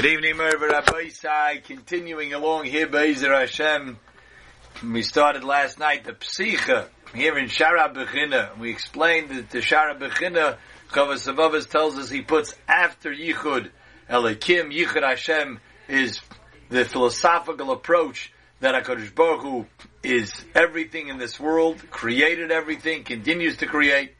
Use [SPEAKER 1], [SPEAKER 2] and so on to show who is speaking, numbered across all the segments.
[SPEAKER 1] Good evening, Sai. Continuing along here, Be'ezer Hashem. We started last night the Psicha here in Shaar HaBechina. We explained that the Shaar HaBechina, Chavas Avavas tells us he puts after Yichud Elikim, Yichud Hashem is the philosophical approach that HaKadosh Baruch Hu is everything in this world, created everything, continues to create.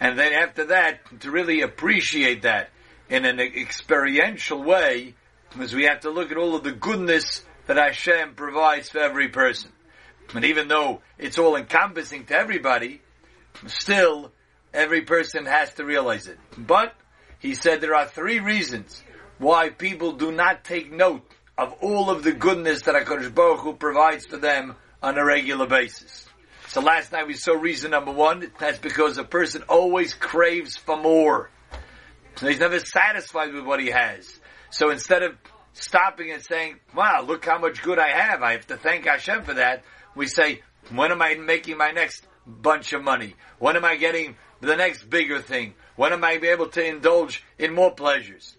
[SPEAKER 1] And then after that, to really appreciate that in an experiential way, because we have to look at all of the goodness that Hashem provides for every person. And even though it's all encompassing to everybody, still every person has to realize it. But he said there are three reasons why people do not take note of all of the goodness that HaKadosh Baruch Hu provides for them on a regular basis. So last night we saw reason number one, that's because a person always craves for more. So he's never satisfied with what he has. So instead of stopping and saying, wow, look how much good I have, I have to thank Hashem for that, we say, when am I making my next bunch of money? When am I getting the next bigger thing? When am I be able to indulge in more pleasures?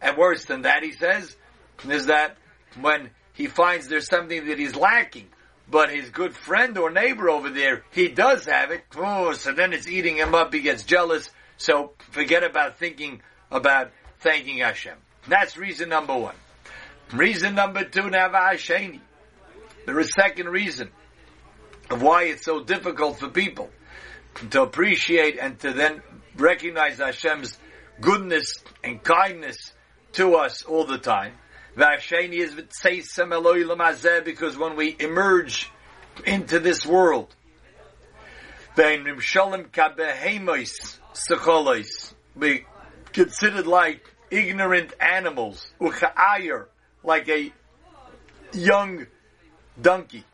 [SPEAKER 1] And worse than that, he says, is that when he finds there's something that he's lacking, but his good friend or neighbor over there, he does have it, oh, so then it's eating him up, he gets jealous, so forget about thinking about thanking Hashem. That's reason number one. Reason number two, Navasheni. There is second reason of why it's so difficult for people to appreciate and to then recognize Hashem's goodness and kindness to us all the time. Vasheni is because when we emerge into this world, we considered like ignorant animals, like a young donkey.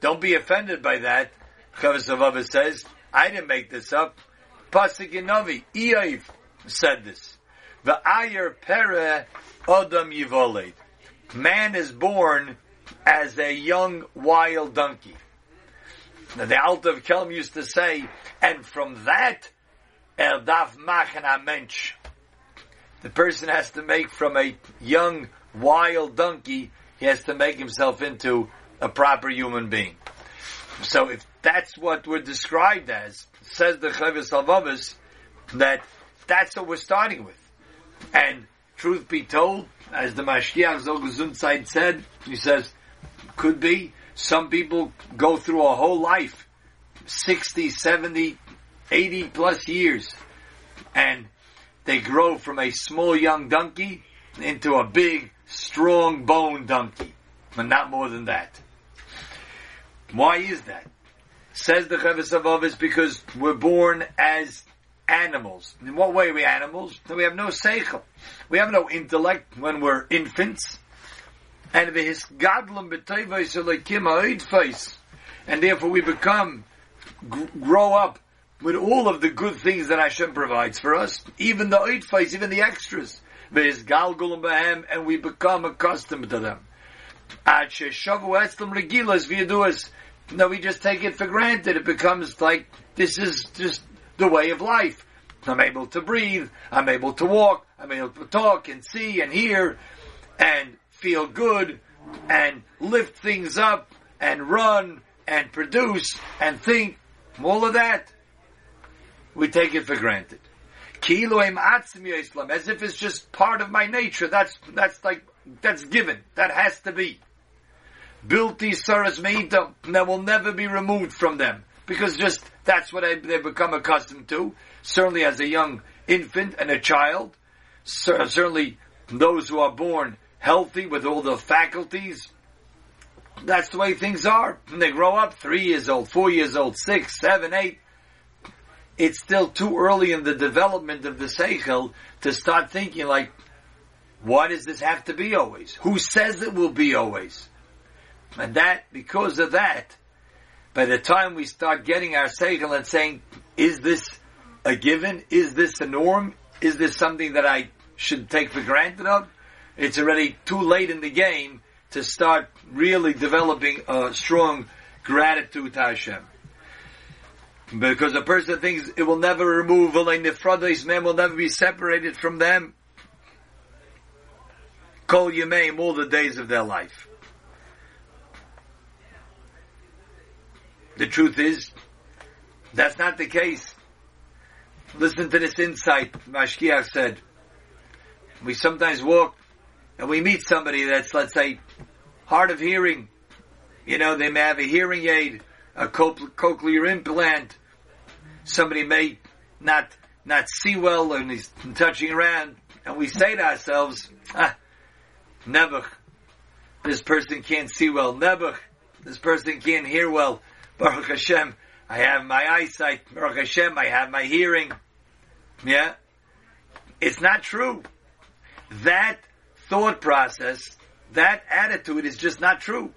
[SPEAKER 1] Don't be offended by that. Chavas says, I didn't make this up. Pasik Novi, Eiv said this. The ayer pere adam yivoled. Man is born as a young wild donkey. The Alta of Kelm used to say, and from that, er darf mensch. The person has to make from a young wild donkey, he has to make himself into a proper human being. So if that's what we're described as, says the Chavis Alvavis, that that's what we're starting with. And truth be told, as the Mashkiach Zogazunzeit said, he says, could be, some people go through a whole life, 60, 70, 80 plus years, and they grow from a small young donkey into a big, strong bone donkey, but not more than that. Why is that? Says the Chavis Avav because we're born as animals. In what way are we animals? We have no seichel. We have no intellect when we're infants. And the his godlum b'tevay face, and therefore we become, grow up with all of the good things that Hashem provides for us, even the oitfais, even the extras. And we become accustomed to them. No, we just take it for granted. It becomes like this is just the way of life. I'm able to breathe. I'm able to walk. I'm able to talk and see and hear and feel good and lift things up and run and produce and think. All of that, we take it for granted. As if it's just part of my nature. That's, that's like, that's given. That has to be. Bilti saras meita, that will never be removed from them because just that's what they've become accustomed to. Certainly as a young infant and a child, certainly those who are born healthy with all the faculties, that's the way things are. When they grow up, three years old, four years old, six, seven, eight, it's still too early in the development of the seichel to start thinking like, why does this have to be always? Who says it will be always? And that, because of that, by the time we start getting our seichel and saying, is this a given? Is this a norm? Is this something that I should take for granted of? It's already too late in the game to start really developing a strong gratitude to Hashem. Because a person thinks it will never remove, man will never be separated from them. Kol Yemeim, all the days of their life. The truth is, that's not the case. Listen to this insight Mashkiach said. We sometimes walk and we meet somebody that's, let's say, hard of hearing. You know, they may have a hearing aid, a cochlear implant. Somebody may not, not see well and he's touching around. And we say to ourselves, ah, Nebuch, this person can't see well. Nebuch, this person can't hear well. Baruch Hashem, I have my eyesight. Baruch Hashem, I have my hearing. Yeah? It's not true. That thought process, that attitude is just not true.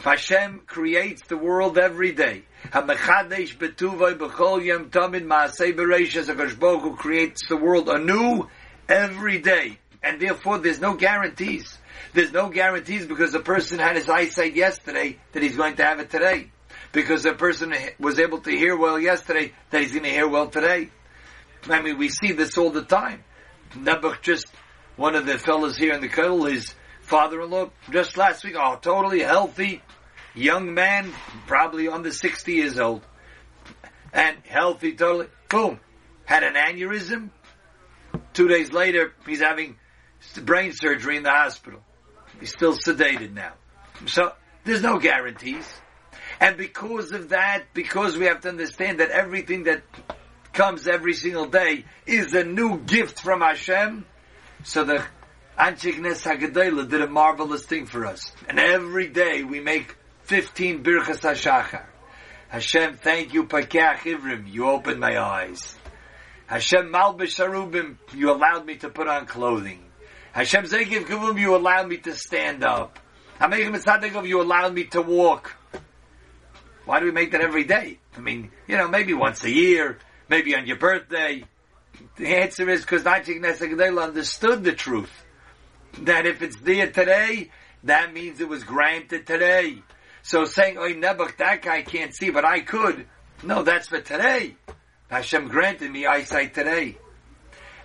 [SPEAKER 1] Hashem creates the world every day. HaMechadesh betuvay b'chol yom tamid ma'asei HaKadosh who creates the world anew every day. And therefore there's no guarantees. There's no guarantees because a person had his eyesight yesterday that he's going to have it today. Because a person was able to hear well yesterday that he's going to hear well today. I mean, we see this all the time. Nebuch just, one of the fellows here in the kettle, his father-in-law, just last week, oh, totally healthy, young man, probably under 60 years old. And healthy, totally, boom, had an aneurysm. Two days later, he's having brain surgery in the hospital. He's still sedated now. So, there's no guarantees. And because of that, because we have to understand that everything that comes every single day is a new gift from Hashem. So the Anchignes Hagedela did a marvelous thing for us. And every day we make 15 Birchas HaShachar. Hashem, thank you, Pakach Ivrim, you opened my eyes. Hashem Malbish Arumim, you allowed me to put on clothing. Hashem Zekiv Kavum, you allowed me to stand up. Hamegim Tzadikov, you allowed me to walk. Why do we make that every day? I mean, you know, maybe once a year, maybe on your birthday? The answer is because Nachik Nesagdela understood the truth. That if it's there today, that means it was granted today. So saying, oh, Nebuch, that guy can't see, but I could. No, that's for today. Hashem granted me eyesight today.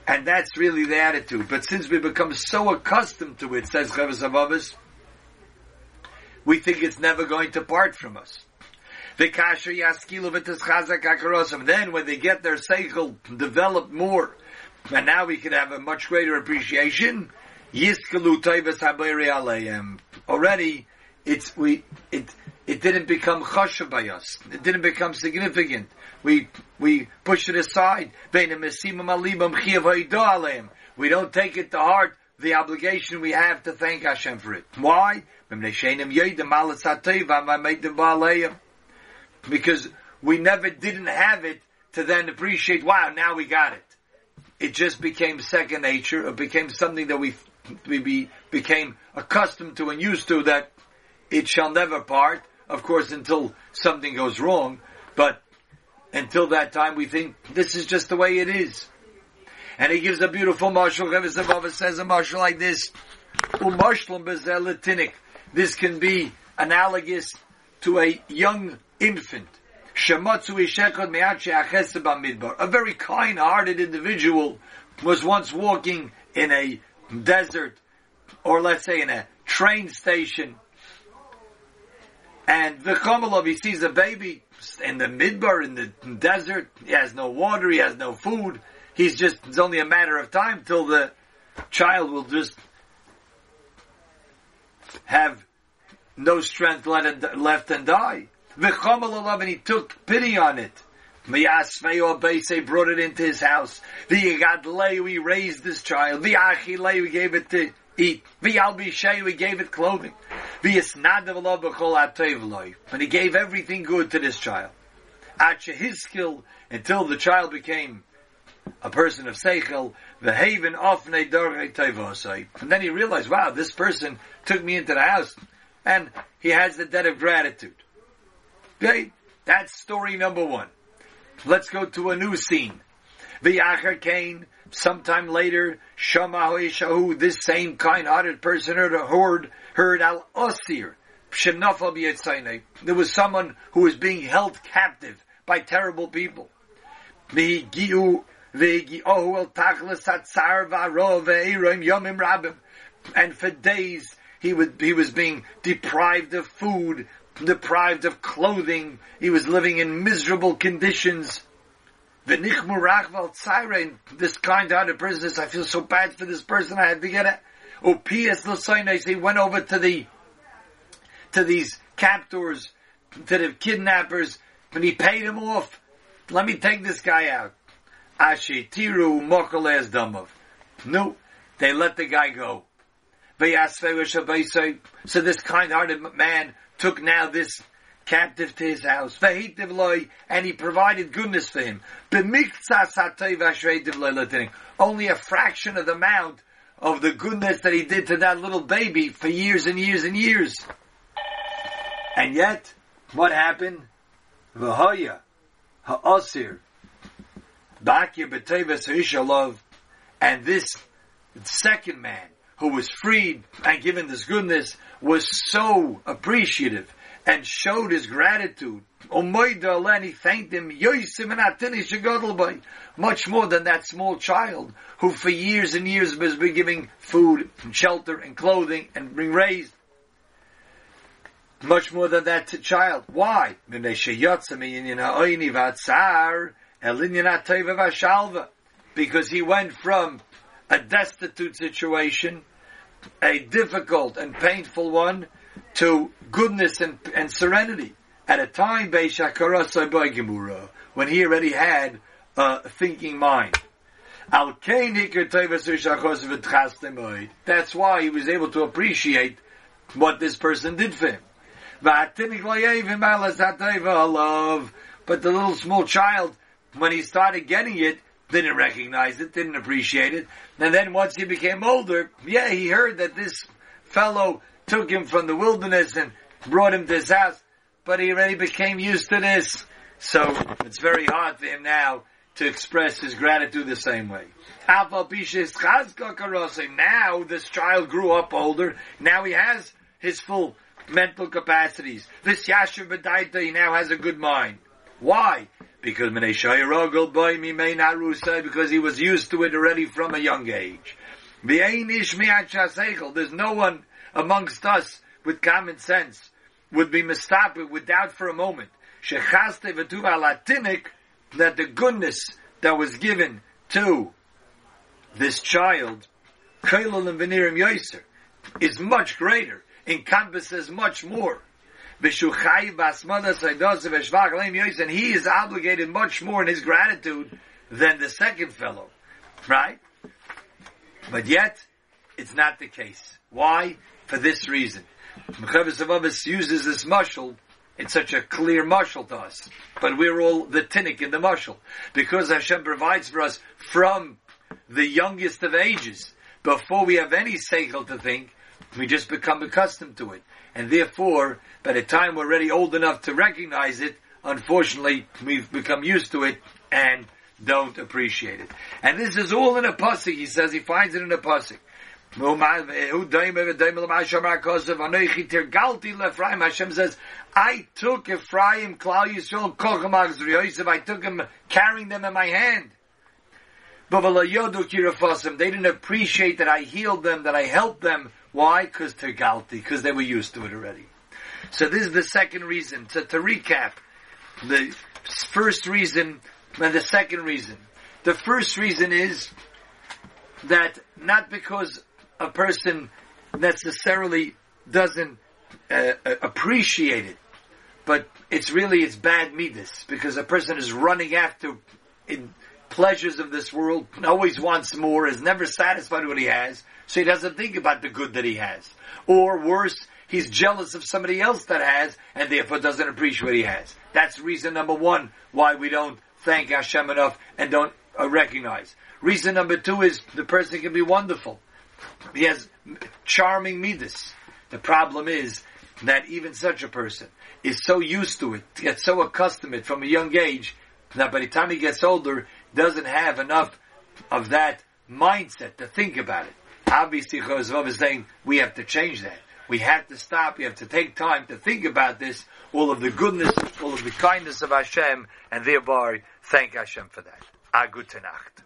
[SPEAKER 1] And that's really the attitude. But since we become so accustomed to it, says Chavis Chavas we think it's never going to part from us. Then when they get their seichel developed more, and now we can have a much greater appreciation, Already, it's, we, it, it didn't become chashav by us. It didn't become significant. We, we push it aside. We don't take it to heart the obligation we have to thank Hashem for it. Why? Because we never didn't have it to then appreciate, wow, now we got it. It just became second nature. It became something that we, we be, became accustomed to and used to that it shall never part. Of course, until something goes wrong. But until that time, we think this is just the way it is. And he gives a beautiful marshal. Rebbe says a marshal like this. This can be analogous to a young infant. A very kind-hearted individual was once walking in a desert, or let's say in a train station, and V'chamalov, he sees a baby in the midbar, in the desert, he has no water, he has no food, he's just, it's only a matter of time till the child will just have no strength left and die. And he took pity on it. Miyasvei brought it into his house. V'yigadlei, we raised this child. V'yachilei, we gave it to eat. V'yalbishei, we gave it clothing. The V'yisnadav b'chol And he gave everything good to this child. Acha his skill until the child became a person of seichel, the haven ofne dorei And then he realized, wow, this person took me into the house, and he has the debt of gratitude. Okay, that's story number one. Let's go to a new scene. The V'yachar Cain, sometime later, Shama Shahu, this same kind-hearted person heard, heard, heard Al Osir, there was someone who was being held captive by terrible people. and for days he would, he was being deprived of food, deprived of clothing, he was living in miserable conditions. This kind-hearted person says, I feel so bad for this person, I had to get it. Oh, P.S. he went over to the, to these captors, to the kidnappers, and he paid him off. Let me take this guy out. Ashe tiru mokoles damov. No, they let the guy go. So this kind-hearted man took now this captive to his house. And he provided goodness for him. Only a fraction of the amount of the goodness that he did to that little baby for years and years and years. And yet, what happened? V'hoya, ha'asir, bakir b'teva and this second man who was freed and given this goodness was so appreciative and showed his gratitude. And he thanked him much more than that small child who for years and years has been giving food and shelter and clothing and being raised. Much more than that child. Why? Because he went from a destitute situation, a difficult and painful one, to goodness and, and serenity at a time when he already had a thinking mind. That's why he was able to appreciate what this person did for him. But the little small child, when he started getting it, didn't recognize it, didn't appreciate it. And then once he became older, yeah, he heard that this fellow took him from the wilderness and brought him to his house, but he already became used to this. So it's very hard for him now to express his gratitude the same way. Now this child grew up older. Now he has his full mental capacities. This Yashiv he now has a good mind. Why? Because because he was used to it already from a young age. There's no one amongst us with common sense would be mistaken would doubt for a moment that the goodness that was given to this child is much greater, encompasses much more. And he is obligated much more in his gratitude than the second fellow. Right? But yet, it's not the case. Why? For this reason. Mechavis Avavis uses this mushal, it's such a clear mushal to us. But we're all the tinnik in the mushal. Because Hashem provides for us from the youngest of ages, before we have any seichel to think, we just become accustomed to it. And therefore, by the time we're already old enough to recognize it, unfortunately, we've become used to it and don't appreciate it. And this is all in a pasuk. He says he finds it in a pasuk. Hashem says, I took Ephraim, Klal Yisrael, Kocham Yosef, I took him carrying them in my hand. They didn't appreciate that I healed them, that I helped them. Why? Because Tergalti, because they were used to it already. So this is the second reason. So to recap, the first reason and the second reason. The first reason is that not because a person necessarily doesn't uh, uh, appreciate it, but it's really it's bad midas because a person is running after in pleasures of this world, always wants more, is never satisfied with what he has, so he doesn't think about the good that he has. Or worse, he's jealous of somebody else that has, and therefore doesn't appreciate what he has. That's reason number one why we don't thank Hashem enough and don't uh, recognize. Reason number two is the person can be wonderful. He has charming midas. The problem is that even such a person is so used to it, gets so accustomed to it from a young age, that by the time he gets older, doesn't have enough of that mindset to think about it. Obviously, Chosvav is saying we have to change that. We have to stop. We have to take time to think about this, all of the goodness, all of the kindness of Hashem, and thereby thank Hashem for that. A gute Nacht.